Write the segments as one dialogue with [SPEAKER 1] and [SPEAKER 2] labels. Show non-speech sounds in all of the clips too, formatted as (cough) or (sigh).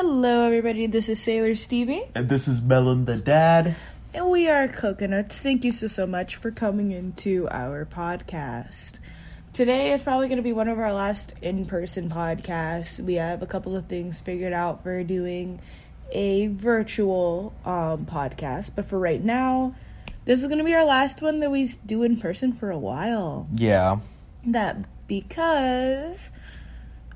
[SPEAKER 1] Hello, everybody. This is Sailor Stevie,
[SPEAKER 2] And this is Melon the Dad.
[SPEAKER 1] and we are Coconuts. Thank you so so much for coming into our podcast. Today is probably going to be one of our last in-person podcasts. We have a couple of things figured out for doing a virtual um, podcast, but for right now, this is going to be our last one that we do in person for a while.
[SPEAKER 2] Yeah.
[SPEAKER 1] That because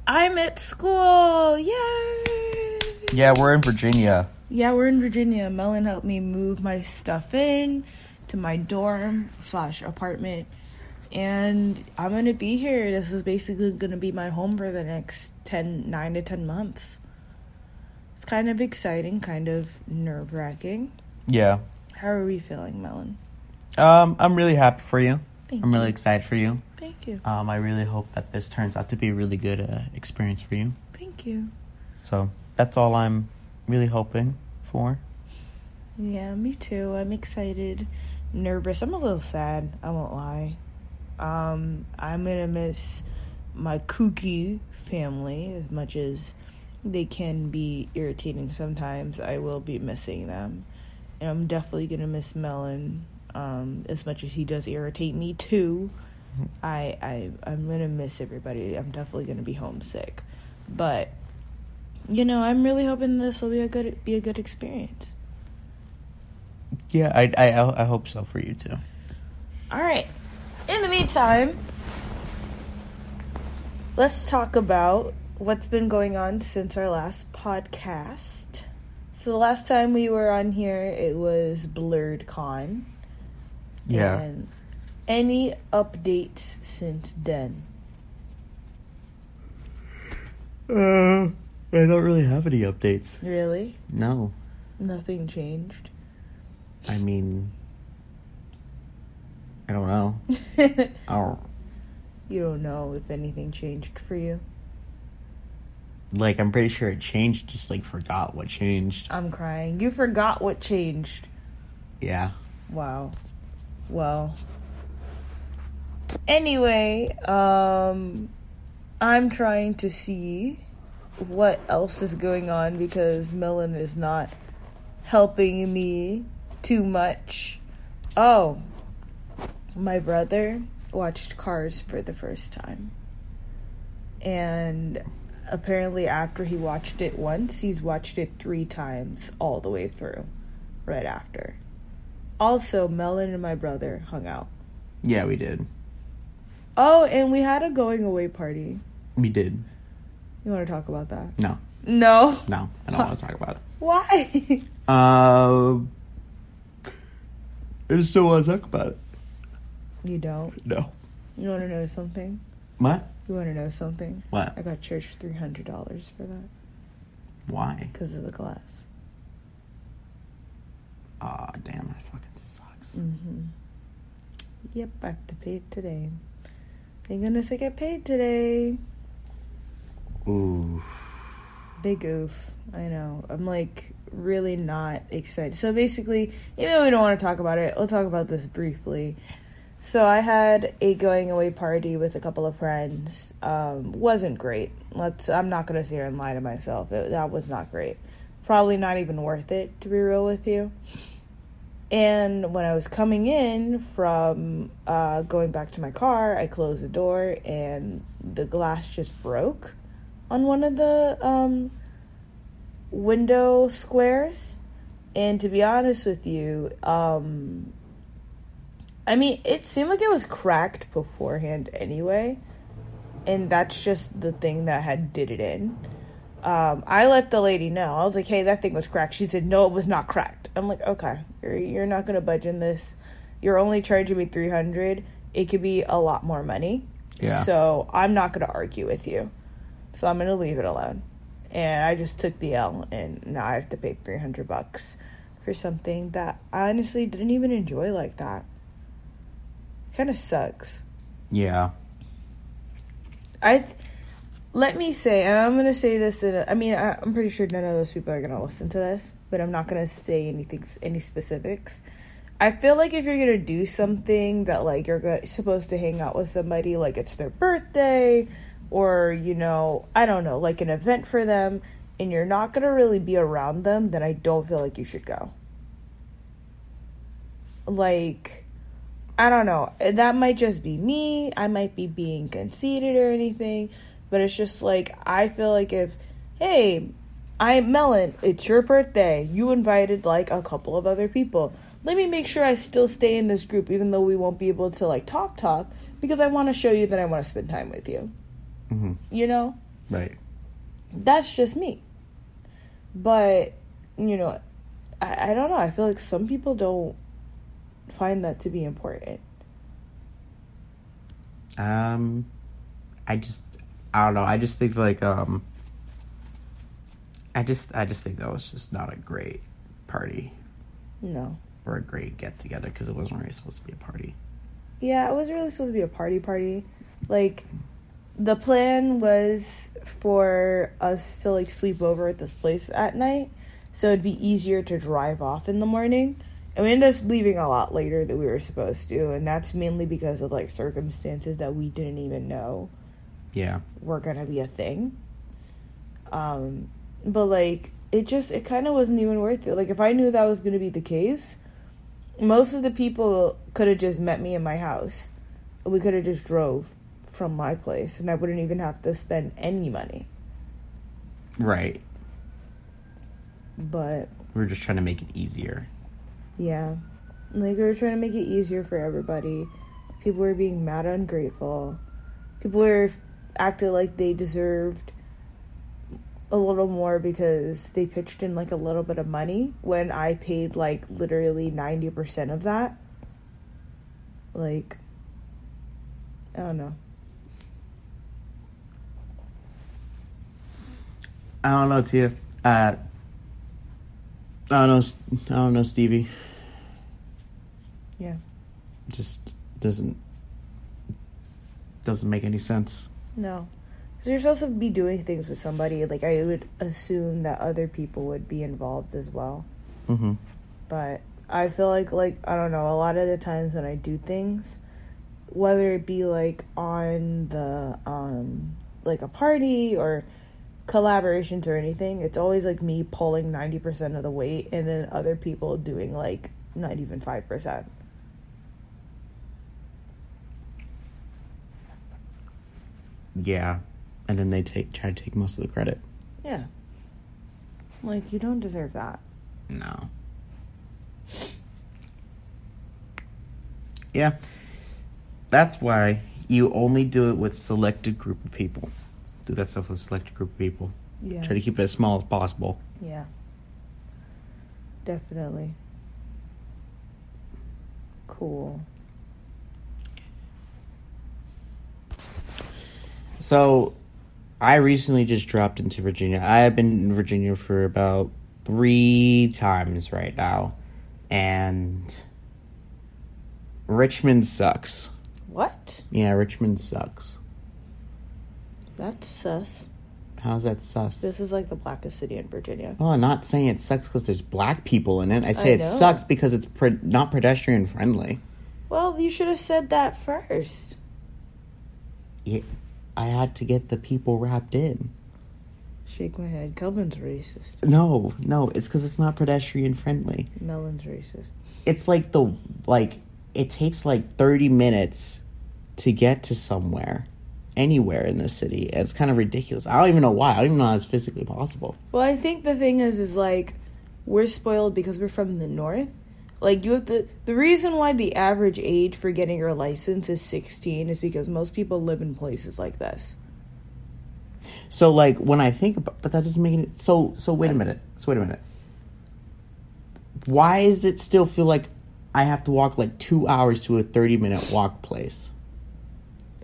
[SPEAKER 1] I'm at school. Yay!
[SPEAKER 2] Yeah, we're in Virginia.
[SPEAKER 1] Yeah, we're in Virginia. Melon helped me move my stuff in to my dorm slash apartment, and I'm gonna be here. This is basically gonna be my home for the next 10, 9 to ten months. It's kind of exciting, kind of nerve wracking.
[SPEAKER 2] Yeah.
[SPEAKER 1] How are we feeling, Melon?
[SPEAKER 2] Um, I'm really happy for you.
[SPEAKER 1] Thank
[SPEAKER 2] I'm
[SPEAKER 1] you.
[SPEAKER 2] really excited for you.
[SPEAKER 1] Thank you.
[SPEAKER 2] Um, I really hope that this turns out to be a really good uh, experience for you.
[SPEAKER 1] Thank you.
[SPEAKER 2] So that's all I'm really hoping for.
[SPEAKER 1] Yeah, me too. I'm excited, nervous. I'm a little sad. I won't lie. Um, I'm gonna miss my kooky family as much as they can be irritating sometimes. I will be missing them, and I'm definitely gonna miss Melon. Um, as much as he does irritate me too, I I I'm gonna miss everybody. I'm definitely gonna be homesick, but you know, I'm really hoping this will be a good be a good experience.
[SPEAKER 2] Yeah, I, I, I hope so for you too.
[SPEAKER 1] All right. In the meantime, let's talk about what's been going on since our last podcast. So the last time we were on here, it was Blerdcon.
[SPEAKER 2] Yeah.
[SPEAKER 1] And any updates since then?
[SPEAKER 2] Uh, I don't really have any updates.
[SPEAKER 1] Really?
[SPEAKER 2] No.
[SPEAKER 1] Nothing changed.
[SPEAKER 2] I mean, I don't know. (laughs) I don't,
[SPEAKER 1] you don't know if anything changed for you.
[SPEAKER 2] like, I'm pretty sure it changed, just like forgot what changed.
[SPEAKER 1] I'm crying. You forgot what changed.
[SPEAKER 2] Yeah.
[SPEAKER 1] Wow. Well. Anyway, um I'm trying to see what else is going on because Melon is not helping me too much. Oh. My brother watched Cars for the first time. And apparently after he watched it once, he's watched it 3 times all the way through right after. Also, Melon and my brother hung out.
[SPEAKER 2] Yeah, we did.
[SPEAKER 1] Oh, and we had a going away party.
[SPEAKER 2] We did.
[SPEAKER 1] You want to talk about that?
[SPEAKER 2] No.
[SPEAKER 1] No.
[SPEAKER 2] No, I don't want to talk about it. (laughs)
[SPEAKER 1] Why?
[SPEAKER 2] Um, I just don't want to talk about it.
[SPEAKER 1] you don't.
[SPEAKER 2] No.
[SPEAKER 1] You want to know something?
[SPEAKER 2] What?
[SPEAKER 1] You want to know something?
[SPEAKER 2] What?
[SPEAKER 1] I got charged three hundred dollars for that
[SPEAKER 2] Why?
[SPEAKER 1] because of the glass.
[SPEAKER 2] Aw, damn, that fucking sucks.
[SPEAKER 1] Mm-hmm. Yep, I have to pay it today. Thank goodness I get paid today.
[SPEAKER 2] Ooh.
[SPEAKER 1] Big oof. I know. I'm like really not excited. So basically, even though we don't want to talk about it, we'll talk about this briefly. So I had a going away party with a couple of friends. Um, wasn't great. Let's. I'm not gonna sit here and lie to myself. It, that was not great. Probably not even worth it to be real with you. And when I was coming in from uh, going back to my car, I closed the door and the glass just broke on one of the um, window squares. And to be honest with you, um, I mean, it seemed like it was cracked beforehand anyway. And that's just the thing that had did it in. Um, I let the lady know. I was like, "Hey, that thing was cracked." She said, "No, it was not cracked." I'm like, "Okay, you're you're not gonna budge in this. You're only charging me three hundred. It could be a lot more money.
[SPEAKER 2] Yeah.
[SPEAKER 1] So I'm not gonna argue with you. So I'm gonna leave it alone." And I just took the L, and now I have to pay three hundred bucks for something that I honestly didn't even enjoy like that. Kind of sucks.
[SPEAKER 2] Yeah.
[SPEAKER 1] I th- let me say, I'm gonna say this. In a, I mean, I, I'm pretty sure none of those people are gonna listen to this, but I'm not gonna say anything, any specifics. I feel like if you're gonna do something that like you're go- supposed to hang out with somebody, like it's their birthday, or you know, I don't know, like an event for them, and you're not going to really be around them, then I don't feel like you should go. Like, I don't know. That might just be me. I might be being conceited or anything. But it's just like, I feel like if, hey, I'm Melon, it's your birthday. You invited like a couple of other people. Let me make sure I still stay in this group, even though we won't be able to like talk, talk, because I want to show you that I want to spend time with you.
[SPEAKER 2] Mm-hmm.
[SPEAKER 1] You know?
[SPEAKER 2] Right.
[SPEAKER 1] That's just me. But, you know, I, I don't know. I feel like some people don't find that to be important.
[SPEAKER 2] Um, I just, I don't know. I just think like, um, I just, I just think that was just not a great party
[SPEAKER 1] No.
[SPEAKER 2] or a great get together because it wasn't really supposed to be a party.
[SPEAKER 1] Yeah, it was really supposed to be a party party. Like the plan was for us to like sleep over at this place at night, so it'd be easier to drive off in the morning. And we ended up leaving a lot later than we were supposed to, and that's mainly because of like circumstances that we didn't even know
[SPEAKER 2] Yeah.
[SPEAKER 1] were gonna be a thing. Um, but like it just it kind of wasn't even worth it. Like if I knew that was gonna be the case, most of the people could have just met me in my house. We could have just drove from my place, and I wouldn't even have to spend any money.
[SPEAKER 2] Right.
[SPEAKER 1] But
[SPEAKER 2] we're just trying to make it easier.
[SPEAKER 1] yeah, like we are trying to make it easier for everybody. People were being mad ungrateful. People were acting like they deserved a little more because they pitched in like a little bit of money when I paid like literally 90% of that. Like, I don't know.
[SPEAKER 2] I don't know, Tia. Uh, I don't know. I don't know, Stevie.
[SPEAKER 1] Yeah.
[SPEAKER 2] Just doesn't doesn't make any sense.
[SPEAKER 1] No. 'Cause you're supposed to be doing things with somebody. Like, I would assume that other people would be involved as well.
[SPEAKER 2] Mm-hmm.
[SPEAKER 1] but I feel like like I don't know a lot of the times when I do things whether it be like on the um like a party or collaborations or anything it's always like me pulling 90% of the weight and then other people doing like not even 5%.
[SPEAKER 2] Yeah, and then they take try to take most of the credit.
[SPEAKER 1] Yeah. Like you don't deserve that.
[SPEAKER 2] No. Yeah, that's why you only do it with selected group of people. Do that stuff with a selected group of people.
[SPEAKER 1] Yeah.
[SPEAKER 2] Try to keep it as small as possible.
[SPEAKER 1] Yeah. Definitely. Cool.
[SPEAKER 2] So, I recently just dropped into Virginia. I have been in Virginia for about three times right now, and Richmond sucks.
[SPEAKER 1] What?
[SPEAKER 2] Yeah, Richmond sucks.
[SPEAKER 1] That's sus.
[SPEAKER 2] How's that sus?
[SPEAKER 1] This is like the blackest city in Virginia.
[SPEAKER 2] Well, I'm not saying it sucks because there's black people in it. I say
[SPEAKER 1] I
[SPEAKER 2] it sucks because it's pre- not pedestrian friendly.
[SPEAKER 1] Well, you should have said that first.
[SPEAKER 2] Yeah, I had to get the people wrapped in.
[SPEAKER 1] Shake my head. Kelvin's racist.
[SPEAKER 2] No, no, it's because it's not pedestrian friendly.
[SPEAKER 1] Melon's racist.
[SPEAKER 2] It's like the like it takes like 30 minutes to get to somewhere, anywhere in the city. It's kind of ridiculous. I don't even know why. I don't even know how it's physically possible.
[SPEAKER 1] Well, I think the thing is, is like we're spoiled because we're from the north. Like you have to. The reason why the average age for getting your license is sixteen is because most people live in places like this.
[SPEAKER 2] So like when I think about, but that doesn't make it. So so wait a minute. So wait a minute. Why does it still feel like I have to walk like two hours to a thirty minute walk place?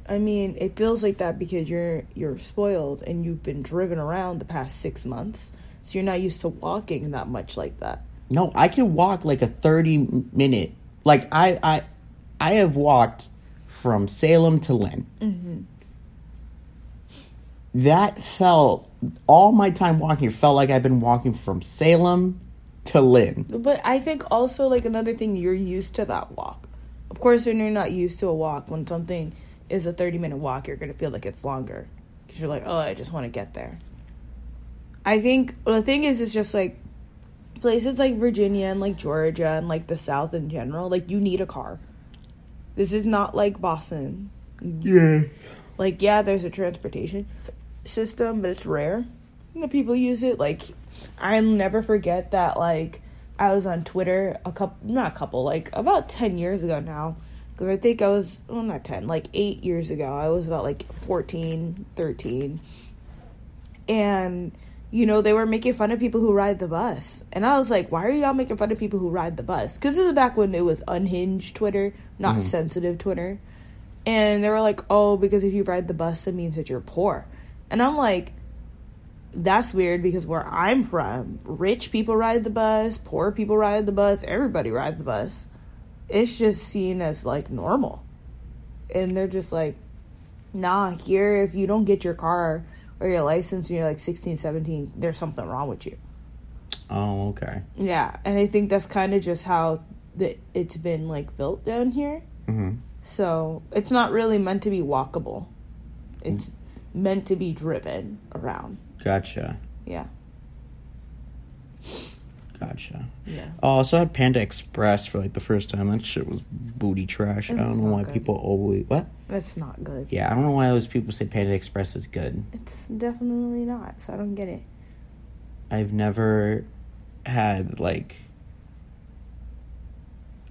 [SPEAKER 1] I mean, it feels like that because you're you're spoiled and you've been driven around the past six months, so you're not used to walking that much like that.
[SPEAKER 2] No, I can walk like a thirty minute. Like I I I have walked from Salem to Lynn. Mm-hmm. That felt all my time walking here felt like I've been walking from Salem to Lynn.
[SPEAKER 1] But I think also like another thing, you're used to that walk. Of course, when you're not used to a walk, when something is a 30 minute walk, you're gonna feel like it's longer because you're like, oh, I just want to get there. I think well, the thing is, it's just like places like Virginia and like Georgia and like the South in general. Like you need a car. This is not like Boston.
[SPEAKER 2] Yeah.
[SPEAKER 1] Like yeah, there's a transportation system, but it's rare that people use it. Like I'll never forget that. Like I was on Twitter a couple, not a couple, like about ten years ago now. Because I think I was, well, not 10, like 8 years ago. I was about like 14, 13. And you know, they were making fun of people who ride the bus. And I was like, why are y'all making fun of people who ride the bus? Because this is back when it was unhinged Twitter, not
[SPEAKER 2] Mm-hmm.
[SPEAKER 1] sensitive Twitter. And they were like, oh, because if you ride the bus, it means that you're poor. And I'm like, that's weird because where I'm from, rich people ride the bus, poor people ride the bus, everybody rides the bus. It's just seen as like normal. And they're just like, nah, here, if you don't get your car or your license when you're like 16, 17, there's something wrong with you.
[SPEAKER 2] Oh, okay.
[SPEAKER 1] Yeah. And I think that's kind of just how the, it's been like built down here.
[SPEAKER 2] Mm-hmm.
[SPEAKER 1] So it's not really meant to be walkable, it's meant to be driven around.
[SPEAKER 2] Gotcha.
[SPEAKER 1] Yeah.
[SPEAKER 2] Gotcha.
[SPEAKER 1] Yeah.
[SPEAKER 2] Oh, I also had Panda Express for like the first time. That shit was booty trash. I don't know why
[SPEAKER 1] good.
[SPEAKER 2] people always what.
[SPEAKER 1] That's not good.
[SPEAKER 2] Yeah, I don't know why those people say Panda Express is good.
[SPEAKER 1] It's definitely not. So I don't get it.
[SPEAKER 2] I've never had like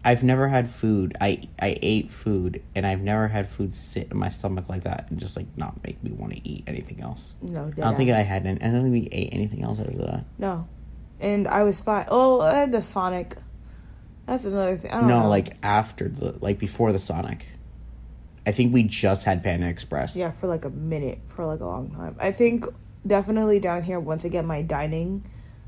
[SPEAKER 2] I've never had food. I I ate food and I've never had food sit in my stomach like that and just like not make me want to eat anything else.
[SPEAKER 1] No, definitely
[SPEAKER 2] I don't think. I had any, I don't think we ate anything else after that.
[SPEAKER 1] No. And I was fine. Oh, I had the Sonic. That's another thing. I don't
[SPEAKER 2] No,
[SPEAKER 1] know.
[SPEAKER 2] like after the like before the Sonic. I think we just had Panda Express.
[SPEAKER 1] Yeah, for like a minute, for like a long time. I think definitely down here once I get my dining,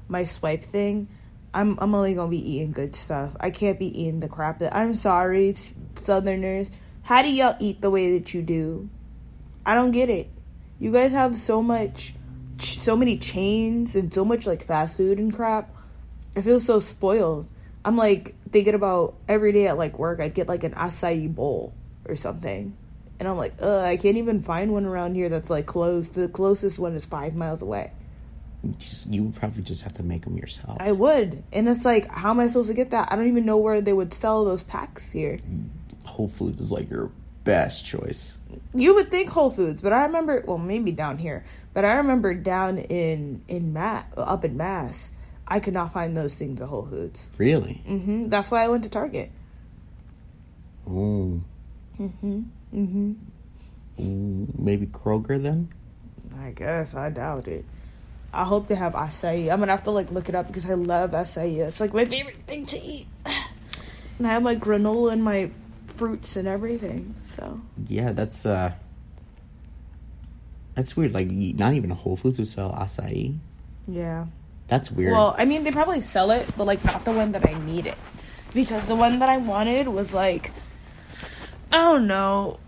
[SPEAKER 1] my swipe thing, I'm I'm only gonna be eating good stuff. I can't be eating the crap that I'm sorry, Southerners. How do y'all eat the way that you do? I don't get it. You guys have so much, ch- so many chains and so much like fast food and crap. I feel so spoiled. I'm like thinking about every day at like work, I'd get like an acai bowl or something. And I'm like, ugh, I can't even find one around here that's like close. The closest one is five miles away.
[SPEAKER 2] You would probably just have to make them yourself.
[SPEAKER 1] I would. And it's like, how am I supposed to get that? I don't even know where they would sell those packs here.
[SPEAKER 2] Hopefully, Foods is like your best choice.
[SPEAKER 1] You would think Whole Foods, but I remember, well, maybe down here, but I remember down in in Mass, up in Mass, I could not find those things at Whole Foods.
[SPEAKER 2] Really?
[SPEAKER 1] Mm hmm That's why I went to Target.
[SPEAKER 2] Ooh.
[SPEAKER 1] Mm hmm
[SPEAKER 2] Ooh, Maybe Kroger then?
[SPEAKER 1] I guess I doubt it. I hope they have acai. I'm gonna have to like look it up because I love acai. It's like my favorite thing to eat. (sighs) And I have my granola and my fruits and everything. So
[SPEAKER 2] Yeah, that's uh That's weird. Like not even Whole Foods would sell acai.
[SPEAKER 1] yeah.
[SPEAKER 2] That's weird.
[SPEAKER 1] Well, I mean they probably sell it, but like not the one that I needed. Because the one that I wanted was like I don't know.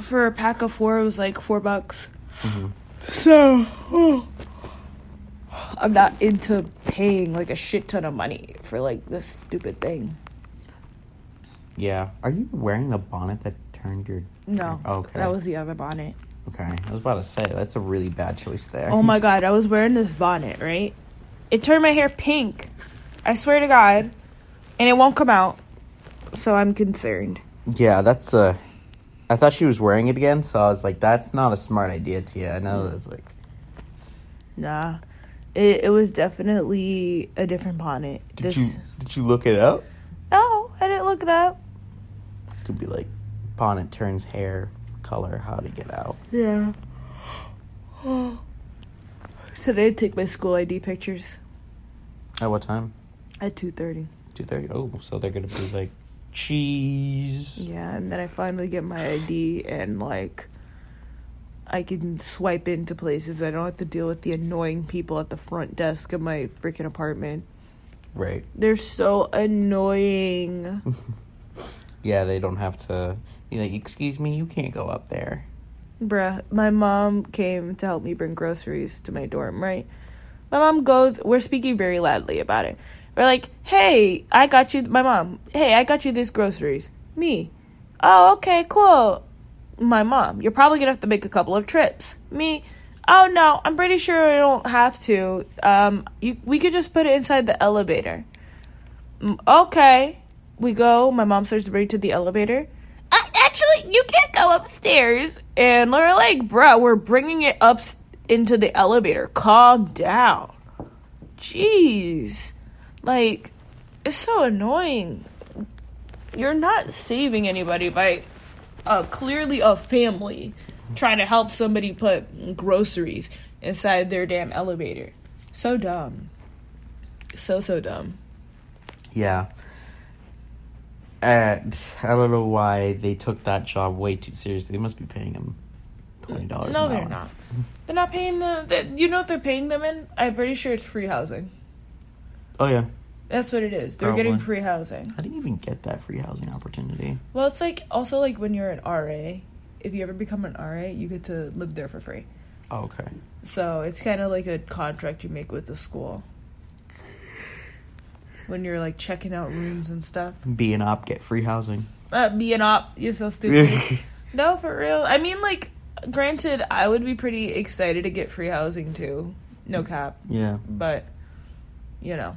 [SPEAKER 1] For a pack of four it was like four bucks.
[SPEAKER 2] Mhm.
[SPEAKER 1] So oh, I'm not into paying like a shit ton of money for like this stupid thing.
[SPEAKER 2] Yeah. Are you wearing the bonnet that turned your
[SPEAKER 1] No.
[SPEAKER 2] Okay.
[SPEAKER 1] That was the other bonnet.
[SPEAKER 2] Okay. I was about to say that's a really bad choice there.
[SPEAKER 1] Oh my god, I was wearing this bonnet, right? It turned my hair pink. I swear to god. And it won't come out. So I'm concerned.
[SPEAKER 2] Yeah, that's uh I thought she was wearing it again, so I was like, that's not a smart idea, Tia. I know that's like
[SPEAKER 1] Nah. It it was definitely a different bonnet.
[SPEAKER 2] Did
[SPEAKER 1] this
[SPEAKER 2] you did you look it up?
[SPEAKER 1] No, I didn't look it up.
[SPEAKER 2] Could be like bonnet turns hair color, how to get out.
[SPEAKER 1] Yeah. (gasps) So today I take my school ID pictures
[SPEAKER 2] At what time?
[SPEAKER 1] at two thirty.
[SPEAKER 2] Two thirty. Oh, so they're gonna be like cheese.
[SPEAKER 1] Yeah, and then I finally get my ID and like I can swipe into places. I don't have to deal with the annoying people at the front desk of my freaking apartment.
[SPEAKER 2] Right.
[SPEAKER 1] They're so annoying. (laughs)
[SPEAKER 2] Yeah, they don't have to like, excuse me, you can't go up there.
[SPEAKER 1] Bruh, my mom came to help me bring groceries to my dorm, right? My mom goes, we're speaking very loudly about it. We're like, hey, I got you, my mom, hey, I got you these groceries. Me. Oh, okay, cool. My mom, you're probably gonna have to make a couple of trips. Me. Oh no, I'm pretty sure I don't have to. Um, you, we could just put it inside the elevator. "Mm, Okay, we go. My mom starts to bring to the elevator. Actually, you can't go upstairs. And we're like, bruh, we're bringing it up into the elevator. Calm down. Jeez, like it's so annoying. You're not saving anybody by uh, clearly a family trying to help somebody put groceries inside their damn elevator. So dumb. So so dumb.
[SPEAKER 2] Yeah. And I don't know why they took that job way too seriously. They must be paying him twenty dollars.
[SPEAKER 1] No,
[SPEAKER 2] an
[SPEAKER 1] they're
[SPEAKER 2] hour.
[SPEAKER 1] not. They're not paying them. They, you know what they're paying them in? I'm pretty sure it's free housing.
[SPEAKER 2] Oh yeah,
[SPEAKER 1] That's what it is. They're oh,
[SPEAKER 2] getting
[SPEAKER 1] free housing.
[SPEAKER 2] I didn't even get that free housing opportunity.
[SPEAKER 1] Well, it's like also like when you're an RA. If you ever become an RA, you get to live there for free.
[SPEAKER 2] Oh, okay.
[SPEAKER 1] So it's kind of like a contract you make with the school. When you're like checking out rooms and stuff.
[SPEAKER 2] Be an op, get free housing.
[SPEAKER 1] Uh, be an op. You're so stupid. (laughs) no, for real. I mean, like, granted, I would be pretty excited to get free housing too. No cap.
[SPEAKER 2] yeah.
[SPEAKER 1] But, you know.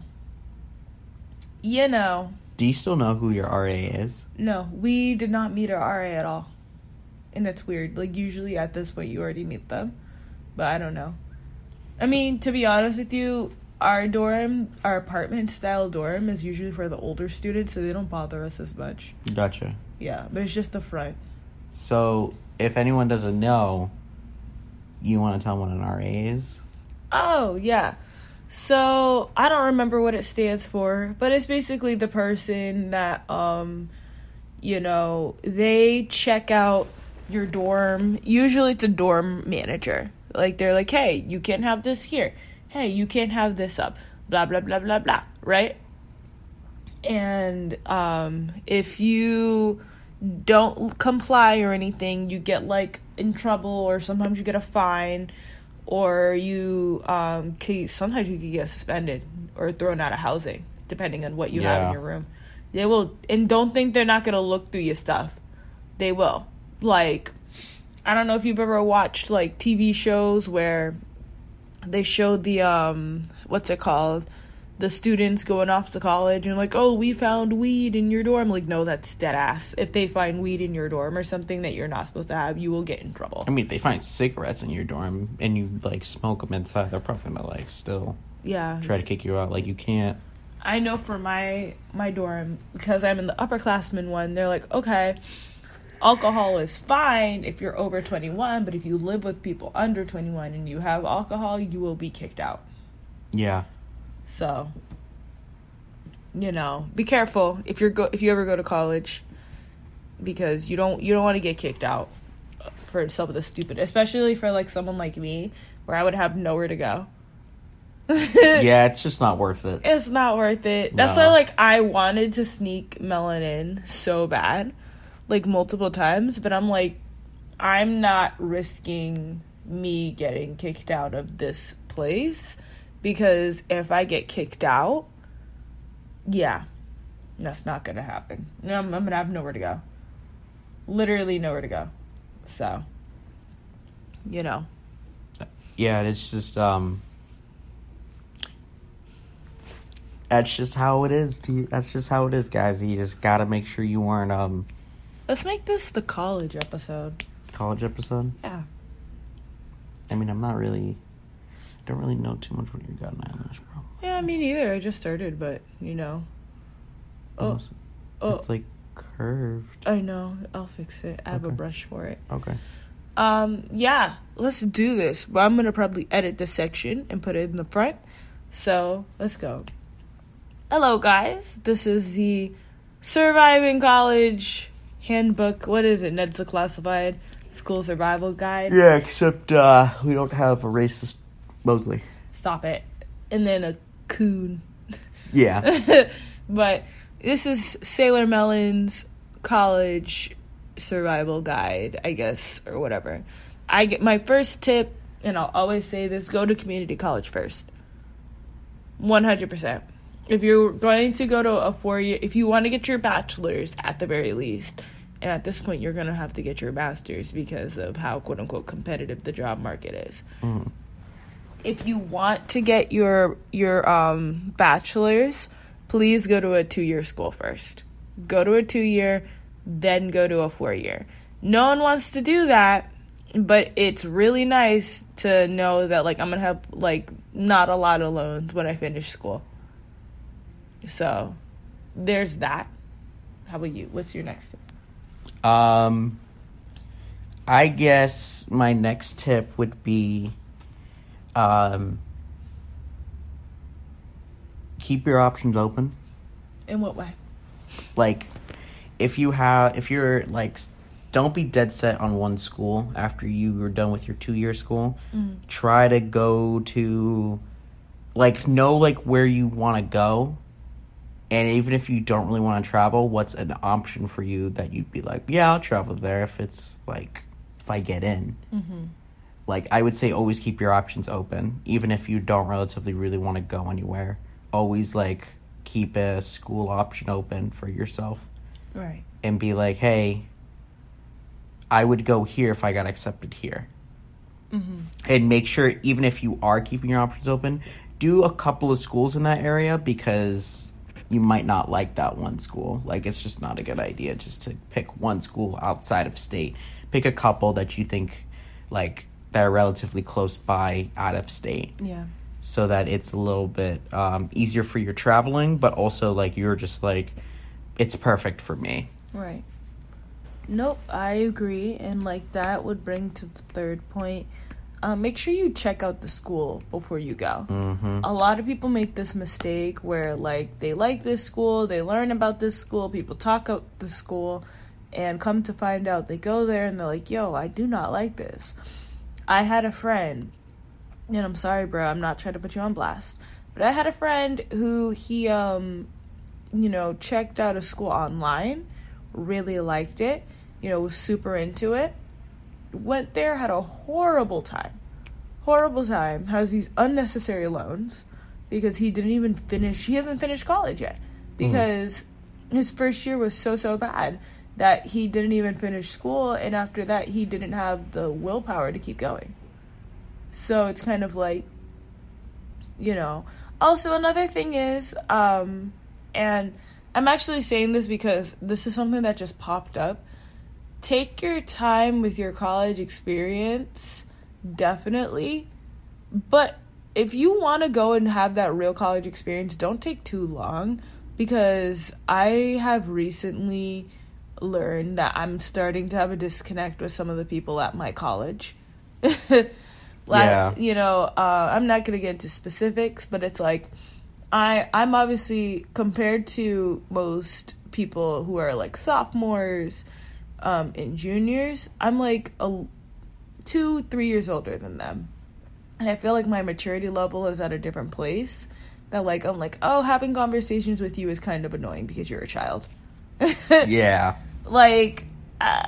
[SPEAKER 1] You know.
[SPEAKER 2] Do you still know who your RA is?
[SPEAKER 1] No, we did not meet our RA at all. And it's weird. Like, usually at this point, you already meet them. But I don't know. I mean, to be honest with you, our dorm, our apartment style dorm is usually for the older students, so they don't bother us as much.
[SPEAKER 2] Gotcha.
[SPEAKER 1] Yeah, but it's just the front.
[SPEAKER 2] So, if anyone doesn't know, you want to tell them what an RA is?
[SPEAKER 1] Oh, yeah. So, I don't remember what it stands for, but it's basically the person that um you know, they check out your dorm. Usually it's a dorm manager. Like they're like, "Hey, you can't have this here. Hey, you can't have this up." Blah blah blah blah blah, right? And um if you don't comply or anything, you get like in trouble or sometimes you get a fine or you um can, sometimes you can get suspended or thrown out of housing depending on what you have in your room. They will and don't think they're not going to look through your stuff. They will. Like I don't know if you've ever watched like TV shows where they showed the um what's it called? The students going off to college and like, oh, we found weed in your dorm. Like, no, that's dead ass. If they find weed in your dorm or something that you're not supposed to have, you will get in trouble.
[SPEAKER 2] I mean, if they find cigarettes in your dorm and you like smoke them inside, they're probably gonna like still
[SPEAKER 1] Yeah.
[SPEAKER 2] try to kick you out. Like you can't.
[SPEAKER 1] I know for my my dorm because I'm in the upperclassmen one. They're like, okay, alcohol is fine if you're over 21, but if you live with people under 21 and you have alcohol, you will be kicked out.
[SPEAKER 2] Yeah.
[SPEAKER 1] So, you know, be careful if you're go if you ever go to college because you don't you don't want to get kicked out for some of the stupid, especially for like someone like me where I would have nowhere to go. (laughs)
[SPEAKER 2] yeah, it's just not worth it.
[SPEAKER 1] It's not worth it. That's
[SPEAKER 2] No.
[SPEAKER 1] why like I wanted to sneak Melon in so bad, like multiple times, but I'm like I'm not risking me getting kicked out of this place because if I get kicked out, yeah, that's not gonna happen. I'm, I'm gonna have nowhere to go. Literally nowhere to go. So, you know,
[SPEAKER 2] Yeah, it's just um. That's just how it is. To, that's just how it is, guys. You just gotta make sure you aren't um
[SPEAKER 1] let's make this the college episode.
[SPEAKER 2] college episode.
[SPEAKER 1] Yeah.
[SPEAKER 2] I mean, I'm not really. I Don't really know too much what your God Island bro.
[SPEAKER 1] Yeah, me neither. I just started, but you know. Oh,
[SPEAKER 2] Almost-
[SPEAKER 1] oh,
[SPEAKER 2] It's like curved.
[SPEAKER 1] I know. I'll fix it. I have a brush for it.
[SPEAKER 2] Okay.
[SPEAKER 1] Um, yeah, let's do this. But I'm gonna probably edit this section and put it in the front. So let's go. Hello, guys. This is the Surviving College Handbook. What is it? Ned's Declassified School Survival Guide.
[SPEAKER 2] Yeah, except uh we don't have a racist Mosley.
[SPEAKER 1] Stop it. And then a coon.
[SPEAKER 2] Yeah. (laughs)
[SPEAKER 1] but this is Sailor Melon's college survival guide, I guess, or whatever. I get my first tip, and I'll always say this: go to community college first. One hundred percent. If you're going to go to a four year, if you want to get your bachelor's at the very least, And at this point, you're going to have to get your master's because of how quote unquote competitive the job market is.
[SPEAKER 2] Mhm.
[SPEAKER 1] If you want to get your your um, bachelor's, please go to a two year school first. Go to a two year, then go to a four year. No one wants to do that, but it's really nice to know that like I'm gonna have like not a lot of loans when I finish school. So there's that. How about you? What's your next tip?
[SPEAKER 2] Um, I guess my next tip would be, um, keep your options open.
[SPEAKER 1] In what way?
[SPEAKER 2] Like, if you have, if you're like, don't be dead set on one school after you are done with your two year school. Try to go to, like, know like where you want to go. And even if you don't really want to travel, what's an option for you that you'd be like, yeah, I'll travel there if it's like, if I get in.
[SPEAKER 1] Mm-hmm.
[SPEAKER 2] Like, I would say always keep your options open, even if you don't relatively really want to go anywhere. Always, like, keep a school option open for yourself
[SPEAKER 1] Right.
[SPEAKER 2] and be like, hey, I would go here if I got accepted here.
[SPEAKER 1] Mm-hmm.
[SPEAKER 2] And make sure, even if you are keeping your options open, do a couple of schools in that area because you might not like that one school. Like, it's just not a good idea just to pick one school outside of state. Pick a couple that you think, like, that are relatively close by out of state
[SPEAKER 1] Yeah.
[SPEAKER 2] so that it's a little bit um, easier for your traveling, but also, like, you're just like, it's perfect for me.
[SPEAKER 1] Right. Nope, I agree. And like that would bring to the third point. Um, make sure you check out the school before you go.
[SPEAKER 2] Mm-hmm.
[SPEAKER 1] A lot of people make this mistake where like they like this school, they learn about this school, people talk about the school, and come to find out they go there and they're like, "Yo, I do not like this." I had a friend, and I'm sorry, bro, I'm not trying to put you on blast, but I had a friend who he um, you know, checked out a school online, really liked it, you know, was super into it, went there, had a horrible time. Horrible time, has these unnecessary loans because he didn't even finish, he hasn't finished college yet because his first year was so, so bad that he didn't even finish school, and after that, he didn't have the willpower to keep going. So it's kind of like, you know. Also, another thing is, um, and I'm actually saying this because this is something that just popped up. Take your time with your college experience, definitely. But if you want to go and have that real college experience, don't take too long because I have recently learned that I'm starting to have a disconnect with some of the people at my college. (laughs) like,
[SPEAKER 2] Yeah.
[SPEAKER 1] you know, uh, I'm not gonna get into specifics, but it's like I I'm obviously compared to most people who are like sophomores um, and juniors, I'm like a two three years older than them, and I feel like my maturity level is at a different place. That like I'm like oh having conversations with you is kind of annoying because you're a child. (laughs)
[SPEAKER 2] Yeah.
[SPEAKER 1] like uh,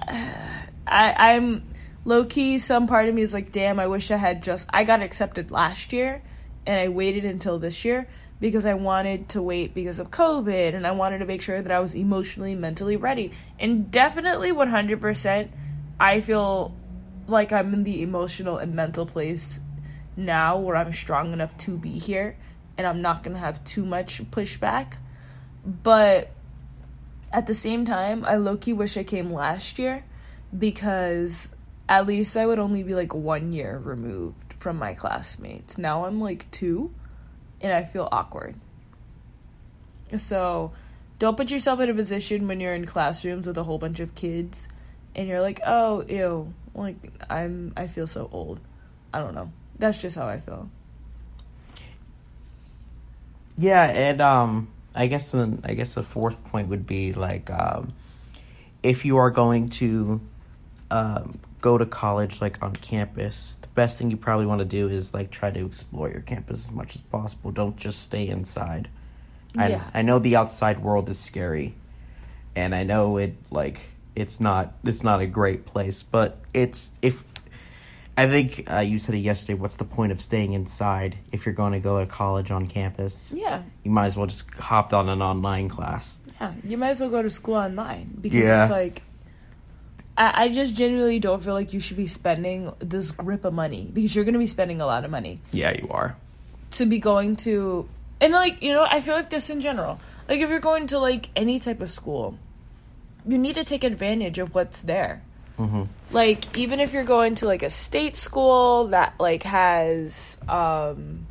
[SPEAKER 1] I I'm low key. Some part of me is like, damn, I wish I had just. I got accepted last year, and I waited until this year because I wanted to wait because of COVID, and I wanted to make sure that I was emotionally, mentally ready. And definitely, one hundred percent, I feel like I'm in the emotional and mental place now where I'm strong enough to be here, and I'm not gonna have too much pushback. But at the same time, I low key wish I came last year because at least I would only be like one year removed from my classmates. Now I'm like two and I feel awkward. So don't put yourself in a position when you're in classrooms with a whole bunch of kids and you're like, oh, ew, like I'm, I feel so old. I don't know. That's just how I feel.
[SPEAKER 2] Yeah, and um, I guess the I guess the fourth point would be like, um, if you are going to um, go to college like on campus, best thing you probably want to do is like try to explore your campus as much as possible. Don't just stay inside. I
[SPEAKER 1] Yeah.
[SPEAKER 2] I know the outside world is scary, and I know it like it's not it's not a great place, but it's if I think uh, you said it yesterday. What's the point of staying inside if you're going to go to college on campus?
[SPEAKER 1] Yeah.
[SPEAKER 2] You might as well just hop on an online class.
[SPEAKER 1] Yeah. You might as well go to school online because
[SPEAKER 2] Yeah.
[SPEAKER 1] it's like I, I just genuinely don't feel like you should be spending this grip of money because you're going to be spending a lot of money.
[SPEAKER 2] Yeah, you are.
[SPEAKER 1] to be going to and like you know i feel like this in general. Like if you're going to like any type of school you need to take advantage of what's there.
[SPEAKER 2] Hmm
[SPEAKER 1] like even if you're going to like a state school that like has um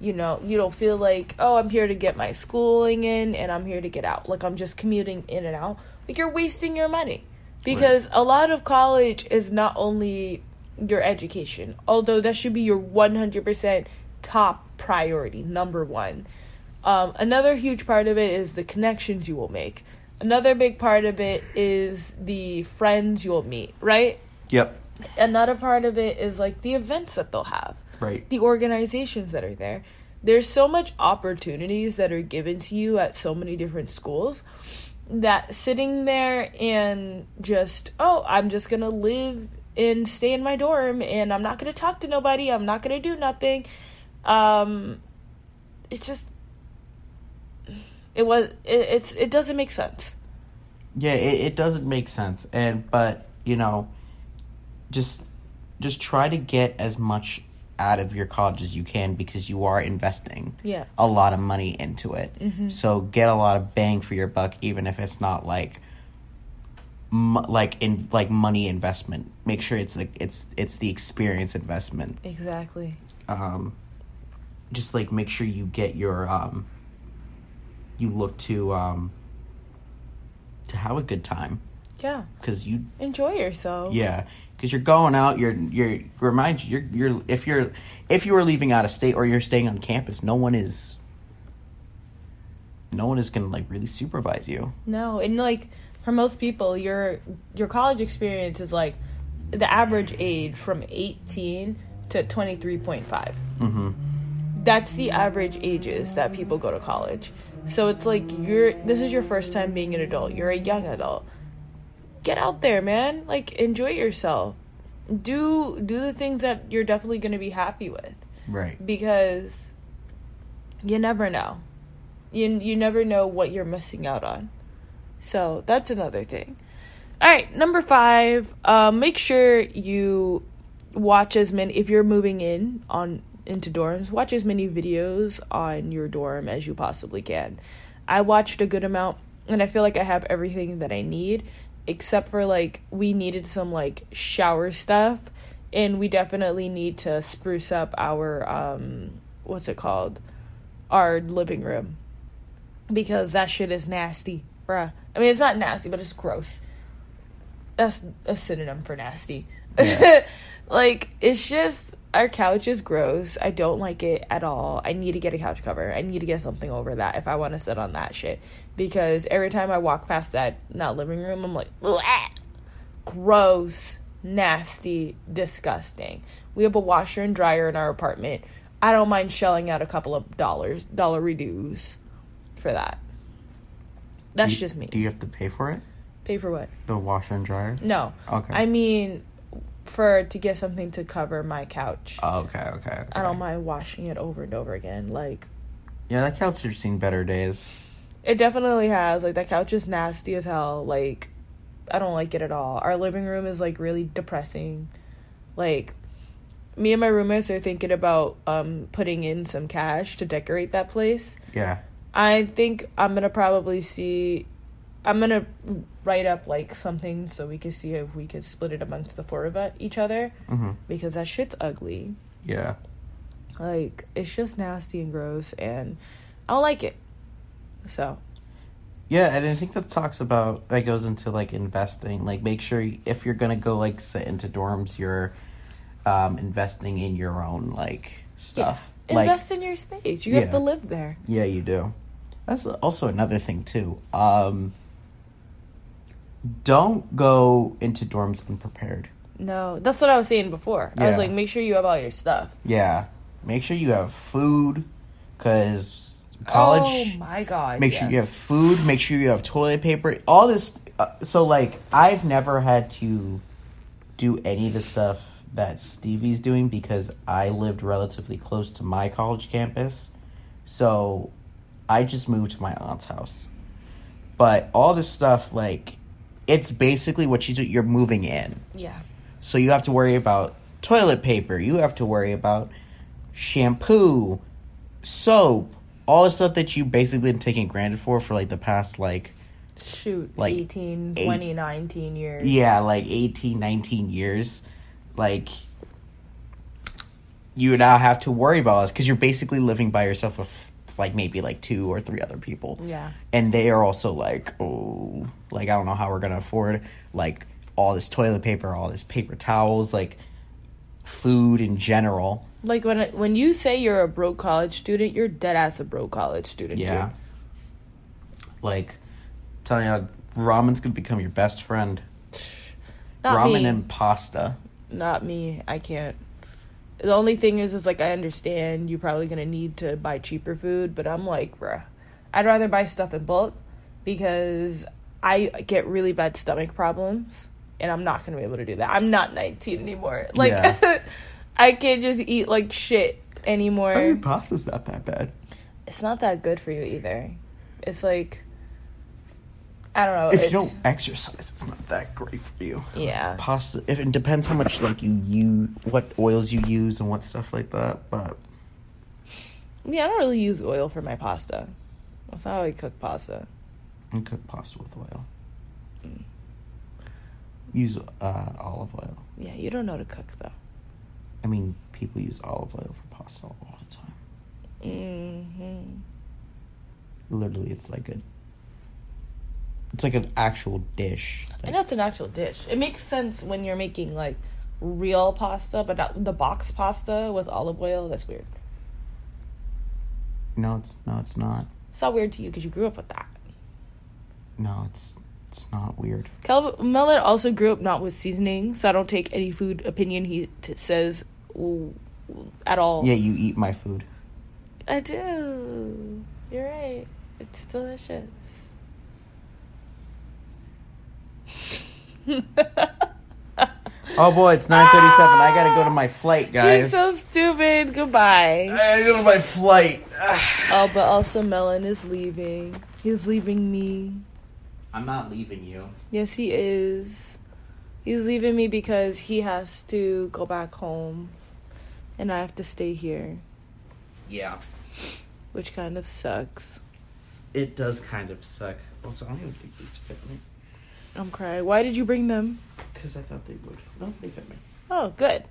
[SPEAKER 1] you know you don't feel like oh i'm here to get my schooling in and i'm here to get out. Like i'm just commuting in and out. Like you're wasting your money because a lot of college is not only your education although that should be your 100% top priority number one. Um, another huge part of it is the connections you will make. Another big part of it is the friends you'll meet right?
[SPEAKER 2] Yep.
[SPEAKER 1] another part of it is like the events that they'll have.
[SPEAKER 2] Right.
[SPEAKER 1] the organizations that are there. There's so much opportunities that are given to you at so many different schools that sitting there and just oh i'm just gonna live and stay in my dorm and i'm not gonna talk to nobody i'm not gonna do nothing. Um it just it was it, it's it doesn't make sense.
[SPEAKER 2] Yeah, it, it doesn't make sense, and but you know, just just try to get as much out of your college as you can because you are investing
[SPEAKER 1] yeah.
[SPEAKER 2] a lot of money into it. So get a lot of bang for your buck, even if it's not like m- like in like money investment. Make sure it's like it's it's the experience investment.
[SPEAKER 1] exactly.
[SPEAKER 2] Um, just like make sure you get your um, you look to um, to have a good time.
[SPEAKER 1] Yeah.
[SPEAKER 2] Because you
[SPEAKER 1] enjoy yourself.
[SPEAKER 2] Yeah because you're going out you're you're remind you you're you're if you're if you are leaving out of state or you're staying on campus no one is no one is gonna like really supervise you
[SPEAKER 1] No, and like for most people, your your college experience is like the average age from 18 to 23.5.
[SPEAKER 2] mm-hmm
[SPEAKER 1] That's the average ages that people go to college. So it's like you're this is your first time being an adult. You're a young adult. Get out there, man. Like enjoy yourself. Do do the things that you're definitely going to be happy with
[SPEAKER 2] right
[SPEAKER 1] because you never know. You you never know what you're missing out on. So that's another thing. All right, number five. Um, make sure you watch as many if you're moving in on into dorms. Watch as many videos on your dorm as you possibly can. I watched a good amount, and I feel like I have everything that I need, except for like we needed some like shower stuff, and we definitely need to spruce up our um what's it called, our living room, because that shit is nasty, bruh. I mean, it's not nasty, but it's gross. That's a synonym for nasty.
[SPEAKER 2] Yeah. (laughs)
[SPEAKER 1] like it's just our couch is gross. I don't like it at all. I need to get a couch cover. I need to get something over that if I want to sit on that shit. Because every time I walk past that not living room, I'm like, "Bleh." gross, nasty, disgusting. We have a washer and dryer in our apartment. I don't mind shelling out a couple of dollars, dollar dues for that. That's
[SPEAKER 2] you-
[SPEAKER 1] just me.
[SPEAKER 2] do you have to pay for it
[SPEAKER 1] Pay for what?
[SPEAKER 2] the washer and dryer
[SPEAKER 1] No.
[SPEAKER 2] okay
[SPEAKER 1] I mean, for to get something to cover my couch.
[SPEAKER 2] Oh, okay okay okay
[SPEAKER 1] I don't mind washing it over and over again. Like
[SPEAKER 2] yeah that couch has seen better days
[SPEAKER 1] it definitely has. Like that couch is nasty as hell. Like I don't like it at all. Our living room is like really depressing. Like me and my roommates are thinking about um putting in some cash to decorate that place.
[SPEAKER 2] yeah
[SPEAKER 1] I think I'm gonna probably see. I'm gonna write up like something so we can see if we could split it amongst the four of us, each other
[SPEAKER 2] mm-hmm
[SPEAKER 1] because that shit's ugly.
[SPEAKER 2] yeah
[SPEAKER 1] Like it's just nasty and gross, and I don't like it. So
[SPEAKER 2] Yeah, and I think that talks about that goes into like investing. Like, make sure if you're gonna go like sit into dorms, you're um, investing in your own like stuff. Like,
[SPEAKER 1] invest in your space. You have to live there.
[SPEAKER 2] yeah, you do. That's also another thing too. Um, don't go into dorms unprepared.
[SPEAKER 1] No, that's what I was saying before. I was like, make sure you have all your stuff.
[SPEAKER 2] Yeah, make sure you have food, because college.
[SPEAKER 1] Oh my god.
[SPEAKER 2] make sure you have food make sure you have toilet paper all this uh, so like i've never had to do any of the stuff that stevie's doing because i lived relatively close to my college campus so i just moved to my aunt's house but all this stuff like it's basically what you do. You're moving in,
[SPEAKER 1] Yeah.
[SPEAKER 2] so you have to worry about toilet paper. You have to worry about shampoo, soap, all the stuff that you basically been taking granted for for like the past like
[SPEAKER 1] Shoot,
[SPEAKER 2] Like,
[SPEAKER 1] 18,
[SPEAKER 2] eight-
[SPEAKER 1] 20, 19 years.
[SPEAKER 2] yeah like 18 19 years like you now have to worry about this because you're basically living by yourself with like maybe like two or three other people
[SPEAKER 1] Yeah.
[SPEAKER 2] and they are also like oh like i don't know how we're gonna afford like all this toilet paper all this paper towels like food in general
[SPEAKER 1] Like when when you say you're a broke college student, you're dead ass a broke college student.
[SPEAKER 2] yeah
[SPEAKER 1] dude.
[SPEAKER 2] like telling you ramen's gonna become your best friend
[SPEAKER 1] Not
[SPEAKER 2] ramen
[SPEAKER 1] me.
[SPEAKER 2] and pasta
[SPEAKER 1] Not me. I can't. The only thing is, is like I understand you're probably gonna need to buy cheaper food, but I'm like, bruh, I'd rather buy stuff in bulk because I get really bad stomach problems, and I'm not gonna be able to do that. I'm not 19 anymore. (laughs) Like,
[SPEAKER 2] Yeah. (laughs)
[SPEAKER 1] I can't just eat like shit anymore.
[SPEAKER 2] I mean, pasta's not that bad
[SPEAKER 1] it's not that good for you either. It's like, I don't know.
[SPEAKER 2] if you don't exercise, it's not that great for you.
[SPEAKER 1] yeah.
[SPEAKER 2] Pasta. If it depends how much like you use, what oils you use, and what stuff like that. But
[SPEAKER 1] Yeah, I don't really use oil for my pasta. That's not how I cook pasta.
[SPEAKER 2] you cook pasta with oil. Use uh, olive oil.
[SPEAKER 1] Yeah, you don't know to cook though.
[SPEAKER 2] I mean, people use olive oil for pasta all the time.
[SPEAKER 1] Mm-hmm.
[SPEAKER 2] Literally, it's like a. It's like an actual dish.
[SPEAKER 1] I know it's an actual dish. It makes sense when you're making like real pasta, but not the box pasta with olive oil. That's weird.
[SPEAKER 2] No, it's no, it's not.
[SPEAKER 1] It's not weird to you because you grew up with that.
[SPEAKER 2] No, it's it's not weird.
[SPEAKER 1] Calvin Melon also grew up not with seasoning, so I don't take any food opinion he t- says at all.
[SPEAKER 2] Yeah, you eat my food.
[SPEAKER 1] I do. You're right. It's delicious. (laughs)
[SPEAKER 2] Oh boy, it's nine thirty-seven. I gotta go to my flight, guys.
[SPEAKER 1] You're so stupid. Goodbye.
[SPEAKER 2] I gotta go to my flight. (sighs)
[SPEAKER 1] Oh, but also Melon is leaving. He's leaving me.
[SPEAKER 2] I'm not leaving you.
[SPEAKER 1] Yes, he is. He's leaving me because he has to go back home, and I have to stay here,
[SPEAKER 2] Yeah,
[SPEAKER 1] which kind of sucks.
[SPEAKER 2] it does kind of suck. Also, I don't even think these fit me
[SPEAKER 1] I'm crying. Why did you bring them?
[SPEAKER 2] because I thought they would. No, they fit me.
[SPEAKER 1] Oh, good.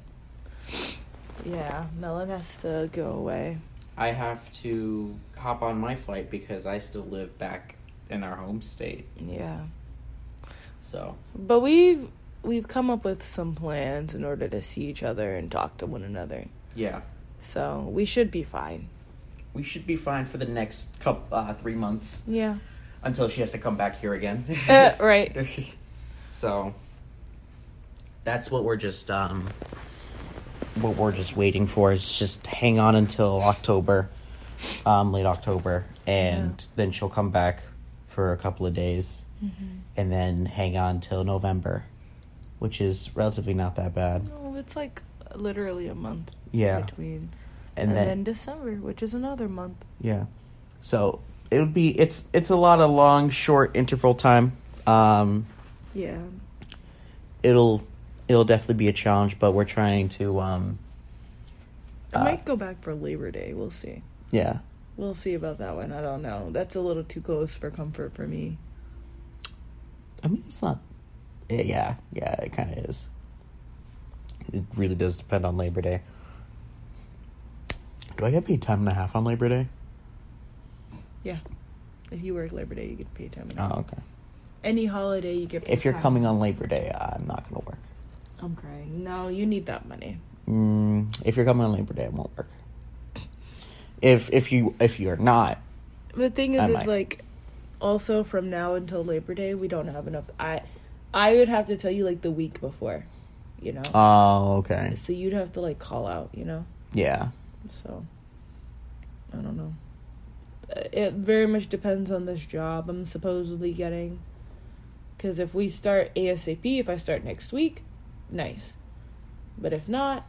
[SPEAKER 1] Yeah, Melon has to go away.
[SPEAKER 2] I have to hop on my flight because I still live back in our home state.
[SPEAKER 1] Yeah.
[SPEAKER 2] So
[SPEAKER 1] But we've we've come up with some plans in order to see each other and talk to one another.
[SPEAKER 2] yeah,
[SPEAKER 1] So we should be fine.
[SPEAKER 2] we should be fine for the next couple uh, three months
[SPEAKER 1] Yeah.
[SPEAKER 2] Until she has to come back here again. (laughs)
[SPEAKER 1] Uh, right. (laughs)
[SPEAKER 2] so that's what we're just um what we're just waiting for is just hang on until October, um, late October, and
[SPEAKER 1] Yeah.
[SPEAKER 2] then she'll come back for a couple of days, and then hang on till November, which is relatively not that bad.
[SPEAKER 1] No, it's like literally a month
[SPEAKER 2] Yeah,
[SPEAKER 1] between.
[SPEAKER 2] and,
[SPEAKER 1] And,
[SPEAKER 2] then,
[SPEAKER 1] then, December, which is another month.
[SPEAKER 2] yeah, so it would be it's it's a lot of long short interval time. Um,
[SPEAKER 1] Yeah.
[SPEAKER 2] it'll it'll definitely be a challenge, but we're trying to um,
[SPEAKER 1] I
[SPEAKER 2] uh,
[SPEAKER 1] might go back for Labor Day. We'll see.
[SPEAKER 2] yeah.
[SPEAKER 1] We'll see about that one. I don't know. That's a little too close for comfort for me.
[SPEAKER 2] I mean, it's not. eh, Yeah, yeah, it kind of is. It really does depend on Labor Day. Do I get paid time and a half on Labor Day?
[SPEAKER 1] Yeah. If you work Labor Day, you get paid time. and a half.
[SPEAKER 2] Oh, okay.
[SPEAKER 1] Any holiday, you get paid
[SPEAKER 2] If you're
[SPEAKER 1] time.
[SPEAKER 2] coming on Labor Day, I'm not gonna work.
[SPEAKER 1] I'm crying. No, you need that money.
[SPEAKER 2] Mm, if you're coming on Labor Day, I won't work. If if you if you're not,
[SPEAKER 1] The thing is,
[SPEAKER 2] I
[SPEAKER 1] is
[SPEAKER 2] might.
[SPEAKER 1] like, also from now until Labor Day, we don't have enough. I, I would have to tell you like the week before, you know.
[SPEAKER 2] oh, okay,
[SPEAKER 1] so you'd have to like call out, you know.
[SPEAKER 2] yeah,
[SPEAKER 1] So, I don't know. It very much depends on this job I'm supposedly getting. Because if we start ASAP, if I start next week, nice. But if not,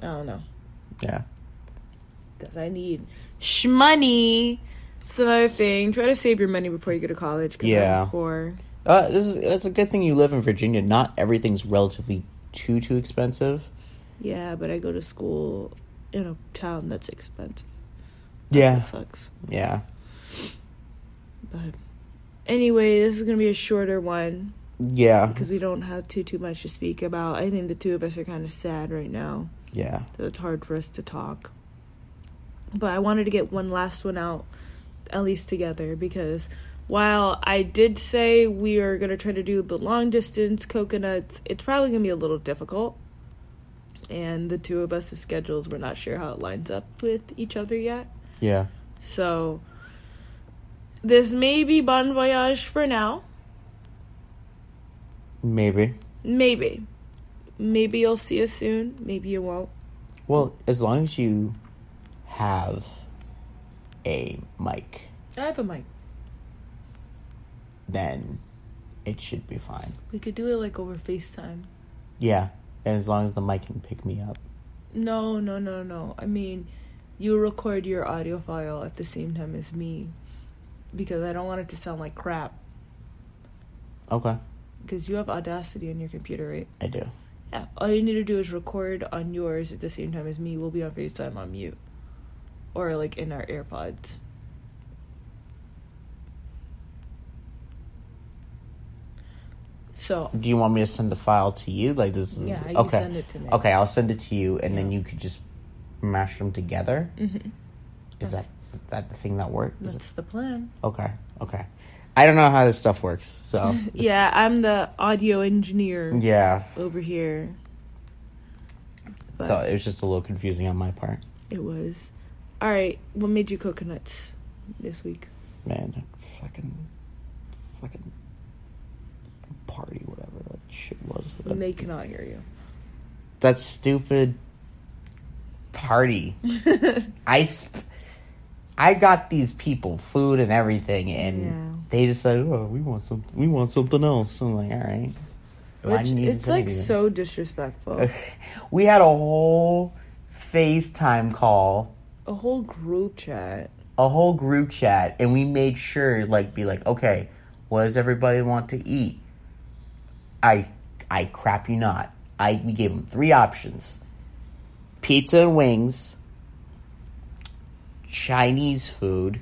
[SPEAKER 1] I don't know.
[SPEAKER 2] yeah.
[SPEAKER 1] Because I need shmoney. It's another thing. Try to save your money before you go to college. Cause
[SPEAKER 2] Yeah.
[SPEAKER 1] I'm poor.
[SPEAKER 2] Uh, this is it's a good thing you live in Virginia. Not everything's relatively too too expensive.
[SPEAKER 1] Yeah, but I go to school in a town that's expensive. That
[SPEAKER 2] Yeah,
[SPEAKER 1] sucks.
[SPEAKER 2] yeah,
[SPEAKER 1] But anyway, this is gonna be a shorter one
[SPEAKER 2] yeah,
[SPEAKER 1] because we don't have too too much to speak about. I think the two of us are kind of sad right now,
[SPEAKER 2] yeah.
[SPEAKER 1] so it's hard for us to talk. But I wanted to get one last one out, at least together, because while I did say we are gonna try to do the long distance coconuts, it's probably gonna be a little difficult. And the two of us' schedules, we're not sure how it lines up with each other yet.
[SPEAKER 2] Yeah.
[SPEAKER 1] So this may be Bon Voyage for now.
[SPEAKER 2] Maybe.
[SPEAKER 1] Maybe. Maybe you'll see us soon. Maybe you won't.
[SPEAKER 2] Well, as long as you have a mic,
[SPEAKER 1] I have a mic.
[SPEAKER 2] then it should be fine.
[SPEAKER 1] We could do it like over FaceTime.
[SPEAKER 2] Yeah, and as long as the mic can pick me up.
[SPEAKER 1] No, no, no, no. I mean, you record your audio file at the same time as me because I don't want it to sound like crap.
[SPEAKER 2] Okay,
[SPEAKER 1] Because you have Audacity on your computer, right?
[SPEAKER 2] I do.
[SPEAKER 1] Yeah. All you need to do is record on yours at the same time as me. We'll be on FaceTime on mute. Or like in our AirPods. So
[SPEAKER 2] Do you want me to send the file to you? Like this is
[SPEAKER 1] Yeah, you
[SPEAKER 2] okay.
[SPEAKER 1] send it to me.
[SPEAKER 2] Okay, I'll send it to you, and then you could just mash them together.
[SPEAKER 1] mhm.
[SPEAKER 2] Is that is that the thing that works?
[SPEAKER 1] That's the plan.
[SPEAKER 2] Okay, okay. I don't know how this stuff works, so (laughs)
[SPEAKER 1] Yeah, I'm the audio engineer
[SPEAKER 2] yeah.
[SPEAKER 1] over here. But
[SPEAKER 2] So it was just a little confusing on my part,
[SPEAKER 1] it was. All right, what made you coconuts this week?
[SPEAKER 2] man. Fucking, fucking party, whatever that shit was.
[SPEAKER 1] They cannot hear you.
[SPEAKER 2] that stupid party. (laughs) I, sp- I got these people food and everything, and
[SPEAKER 1] Yeah.
[SPEAKER 2] they decided, oh, we want some, we want something else. So I'm like, all right.
[SPEAKER 1] Which it's like so disrespectful. (laughs)
[SPEAKER 2] we had a whole FaceTime call,
[SPEAKER 1] A whole group chat.
[SPEAKER 2] a whole group chat, and we made sure, like, be like, okay, what does everybody want to eat? I, I crap you not. I we gave them three options: pizza and wings, Chinese food,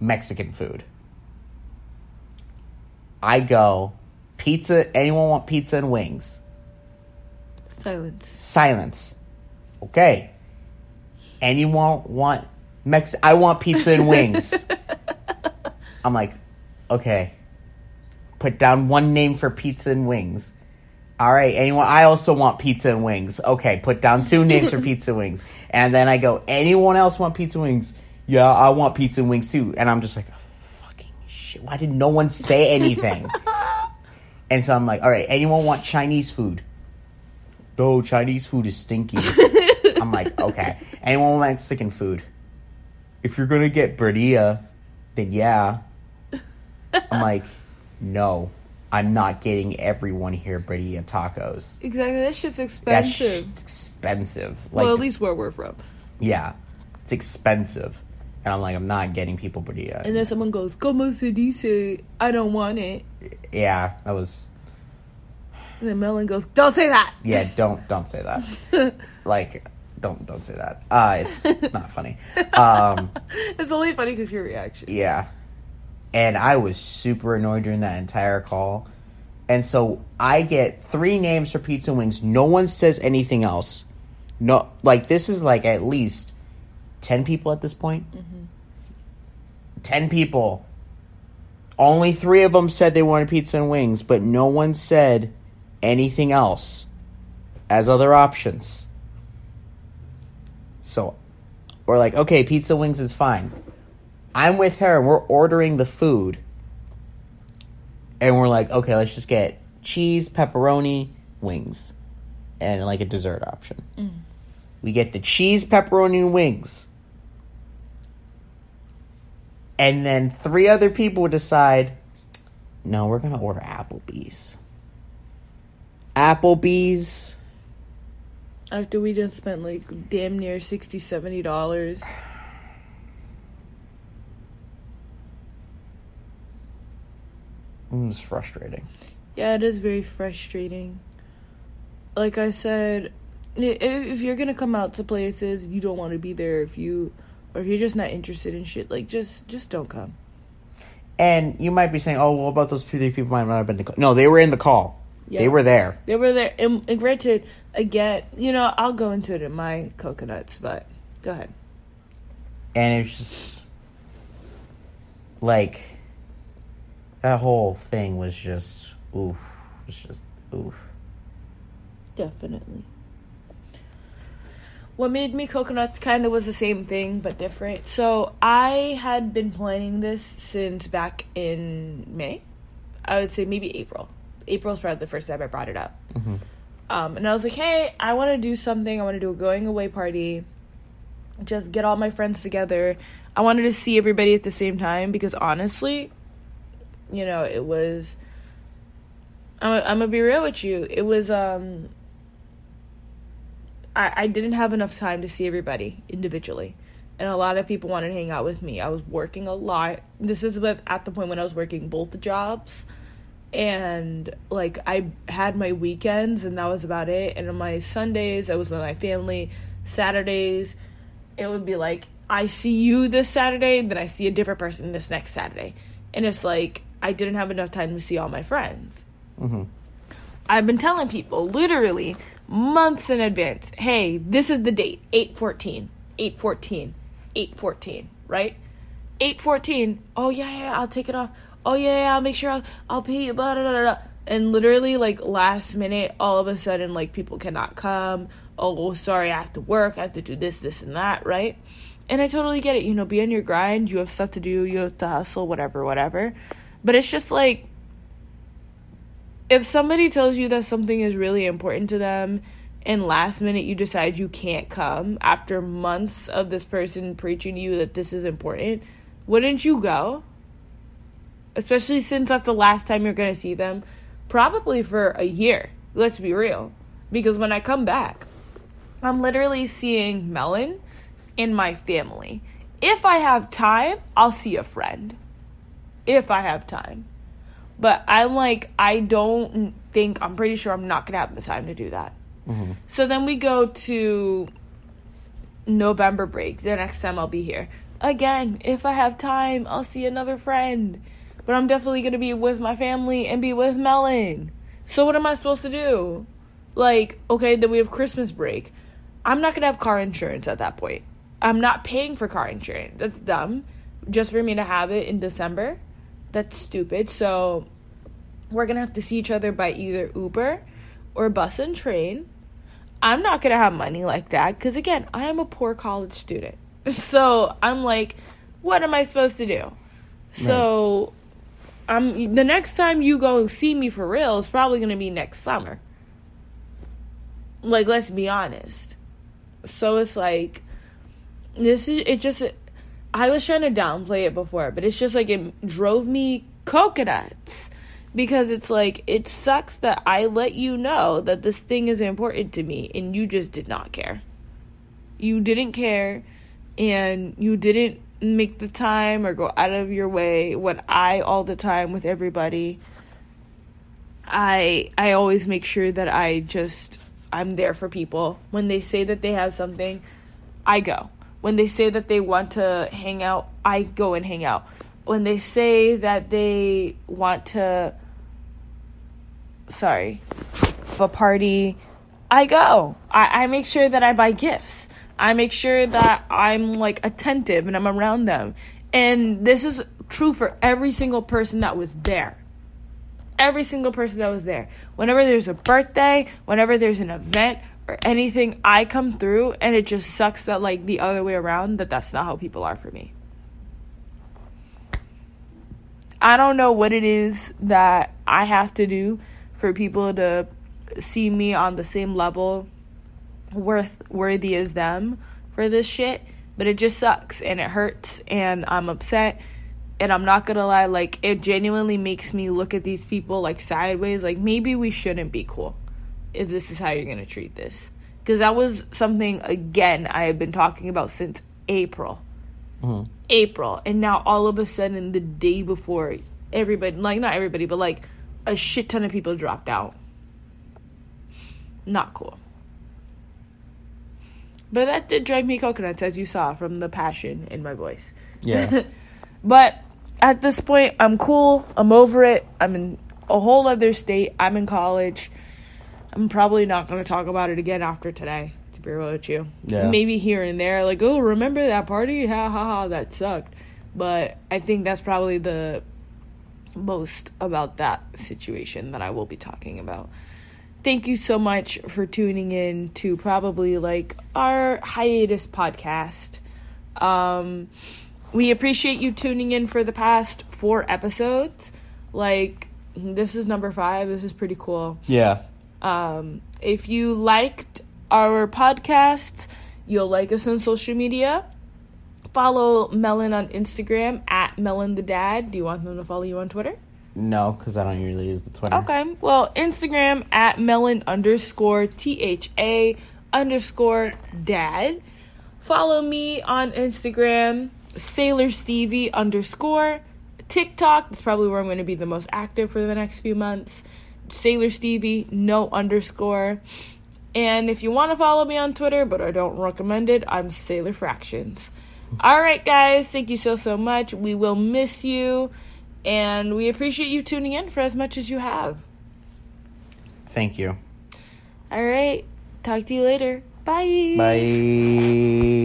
[SPEAKER 2] Mexican food. I go, pizza. Anyone want pizza and wings?
[SPEAKER 1] Silence.
[SPEAKER 2] Silence. Okay. Anyone want Mex? I want pizza and wings. (laughs) I'm like, okay. Put down one name for pizza and wings. All right. Anyone? I also want pizza and wings. Okay. Put down two names for (laughs) pizza and wings. And then I go, anyone else want pizza and wings? Yeah, I want pizza and wings too. And I'm just like, fucking shit. Why did no one say anything? (laughs) and so I'm like, all right. Anyone want Chinese food? no, Chinese food is stinky. (laughs) I'm like, okay. Anyone want Mexican food? If you're gonna get birria, then yeah. I'm like, no, I'm not getting everyone here birria tacos.
[SPEAKER 1] Exactly. That shit's expensive.
[SPEAKER 2] That's
[SPEAKER 1] expensive.
[SPEAKER 2] Like,
[SPEAKER 1] well, at least where we're from.
[SPEAKER 2] yeah, it's expensive. And I'm like, I'm not getting people birria.
[SPEAKER 1] And then someone goes, "Como se dice? I don't want it."
[SPEAKER 2] yeah, that was
[SPEAKER 1] And then Melon goes, "Don't say that."
[SPEAKER 2] yeah. Don't don't say that. (laughs) like, don't don't say that. Uh, it's (laughs) not funny. Um.
[SPEAKER 1] it's only funny because your reaction.
[SPEAKER 2] Yeah. And I was super annoyed during that entire call. And so I get three names for pizza wings. No one says anything else. No, like this is like at least 10 people at this point. Mm-hmm. 10 people. Only three of them said they wanted pizza and wings, but no one said anything else as other options. So we're like, okay, pizza wings is fine. I'm with her and we're ordering the food. And we're like, okay, let's just get cheese, pepperoni, wings, and like a dessert option. Mm. We get the cheese, pepperoni, and wings. And then three other people decide, no, we're going to order Applebee's. Applebee's.
[SPEAKER 1] After we just spent like damn near 60 70 dollars.
[SPEAKER 2] Mm, Mm, it's frustrating.
[SPEAKER 1] Yeah, it is very frustrating. Like I said, if you're gonna come out to places, you don't want to be there. If you, or if you're just not interested in shit, like just just don't come.
[SPEAKER 2] And you might be saying, "Oh, well, about those three people might not have been." The call. No, they were in the call.
[SPEAKER 1] Yeah.
[SPEAKER 2] They were there.
[SPEAKER 1] They were there, and, and granted, again, you know, I'll go into it in my coconuts, but go ahead.
[SPEAKER 2] and it's just like that whole thing was just oof it's just oof
[SPEAKER 1] Definitely. What made me coconuts kind of was the same thing but different. So I had been planning this since back in May. I would say maybe April. April's probably the first time I brought it up. Um, and I was like, hey, I want to do something. I want to do a going away party. Just get all my friends together. I wanted to see everybody at the same time because honestly, you know, it was. I'm, I'm gonna be real with you. It was um. I I didn't have enough time to see everybody individually, and a lot of people wanted to hang out with me. I was working a lot. This is at the point when I was working both jobs, and like I had my weekends, and that was about it. And on my Sundays, I was with my family. Saturdays, it would be like I see you this Saturday, then I see a different person this next Saturday, and it's like I didn't have enough time to see all my friends.
[SPEAKER 2] mm-hmm.
[SPEAKER 1] I've been telling people literally months in advance, hey, this is the date, 814, 814, 814, right? 814, oh yeah, yeah, I'll take it off. Oh yeah, yeah I'll make sure I'll, I'll pay you, blah, blah, blah, blah. And literally, like, last minute, all of a sudden, like, people cannot come. Oh, sorry, I have to work. I have to do this, this, and that, right? And I totally get it. You know, be on your grind. You have stuff to do. You have to hustle, whatever, whatever. But it's just like, if somebody tells you that something is really important to them and last minute you decide you can't come after months of this person preaching to you that this is important, wouldn't you go? Especially since that's the last time you're going to see them, probably for a year. Let's be real. Because when I come back, I'm literally seeing Melon and my family. If I have time, I'll see a friend. If I have time. But I'm like, I don't think, I'm pretty sure I'm not going to have the time to do that. Mm-hmm. So then we go to November break, the next time I'll be here. Again, if I have time, I'll see another friend. But I'm definitely going to be with my family and be with Melon. So what am I supposed to do? Like, okay, then we have Christmas break. I'm not going to have car insurance at that point. I'm not paying for car insurance. That's dumb. Just for me to have it in December. That's stupid. So we're going to have to see each other by either Uber or bus and train. I'm not going to have money like that because, again, I am a poor college student. (laughs) So I'm like, what am I supposed to do? So I'm the next time you go see me for real is probably going to be next summer. Like, let's be honest. So it's like, this is, it just, I was trying to downplay it before, but it's just like it drove me coconuts because it's like it sucks that I let you know that this thing is important to me and you just did not care. You didn't care and you didn't make the time or go out of your way when I all the time with everybody I I always make sure that I just I'm there for people. When they say that they have something, I go. When they say that they want to hang out, I go and hang out. When they say that they want to sorry, a party, I go. I, I make sure that I buy gifts. I make sure that I'm like attentive and I'm around them. And this is true for every single person that was there every single person that was there. Whenever there's a birthday, whenever there's an event or anything, I come through and it just sucks that like the other way around that that's not how people are for me. I don't know what it is that I have to do for people to see me on the same level worth worthy as them for this shit, but it just sucks and it hurts and I'm upset and I'm not gonna lie, like it genuinely makes me look at these people like sideways. Like maybe we shouldn't be cool if this is how you're gonna treat this. Because that was something again I have been talking about since April.
[SPEAKER 2] Mhm.
[SPEAKER 1] April, and now all of a sudden the day before everybody, like not everybody, but like a shit ton of people dropped out. Not cool. But that did drive me coconuts, as you saw from the passion in my voice.
[SPEAKER 2] Yeah. (laughs)
[SPEAKER 1] But at this point, I'm cool. I'm over it. I'm in a whole other state. I'm in college. I'm probably not going to talk about it again after today, to be real with you.
[SPEAKER 2] Yeah.
[SPEAKER 1] Maybe here and there, like, oh, remember that party? Ha ha ha, that sucked. But I think that's probably the most about that situation that I will be talking about. Thank you so much for tuning in to probably like our hiatus podcast. Um, we appreciate you tuning in for the past four episodes. Like, this is number five. This is pretty cool.
[SPEAKER 2] yeah.
[SPEAKER 1] Um, if you liked our podcast, you'll like us on social media. Follow Melon on Instagram at Melon the Dad. Do you want them to follow you on Twitter?
[SPEAKER 2] No, because I don't usually use the Twitter.
[SPEAKER 1] Okay. Well, Instagram at melon underscore T H A underscore dad. Follow me on Instagram, Sailor Stevie underscore. TikTok is probably where I'm going to be the most active for the next few months. Sailor Stevie, no underscore. And if you want to follow me on Twitter, but I don't recommend it, I'm Sailor Fractions. All right, guys, thank you so, so much. We will miss you, and we appreciate you tuning in for as much as you have.
[SPEAKER 2] Thank you.
[SPEAKER 1] All right, talk to you later. Bye.
[SPEAKER 2] Bye.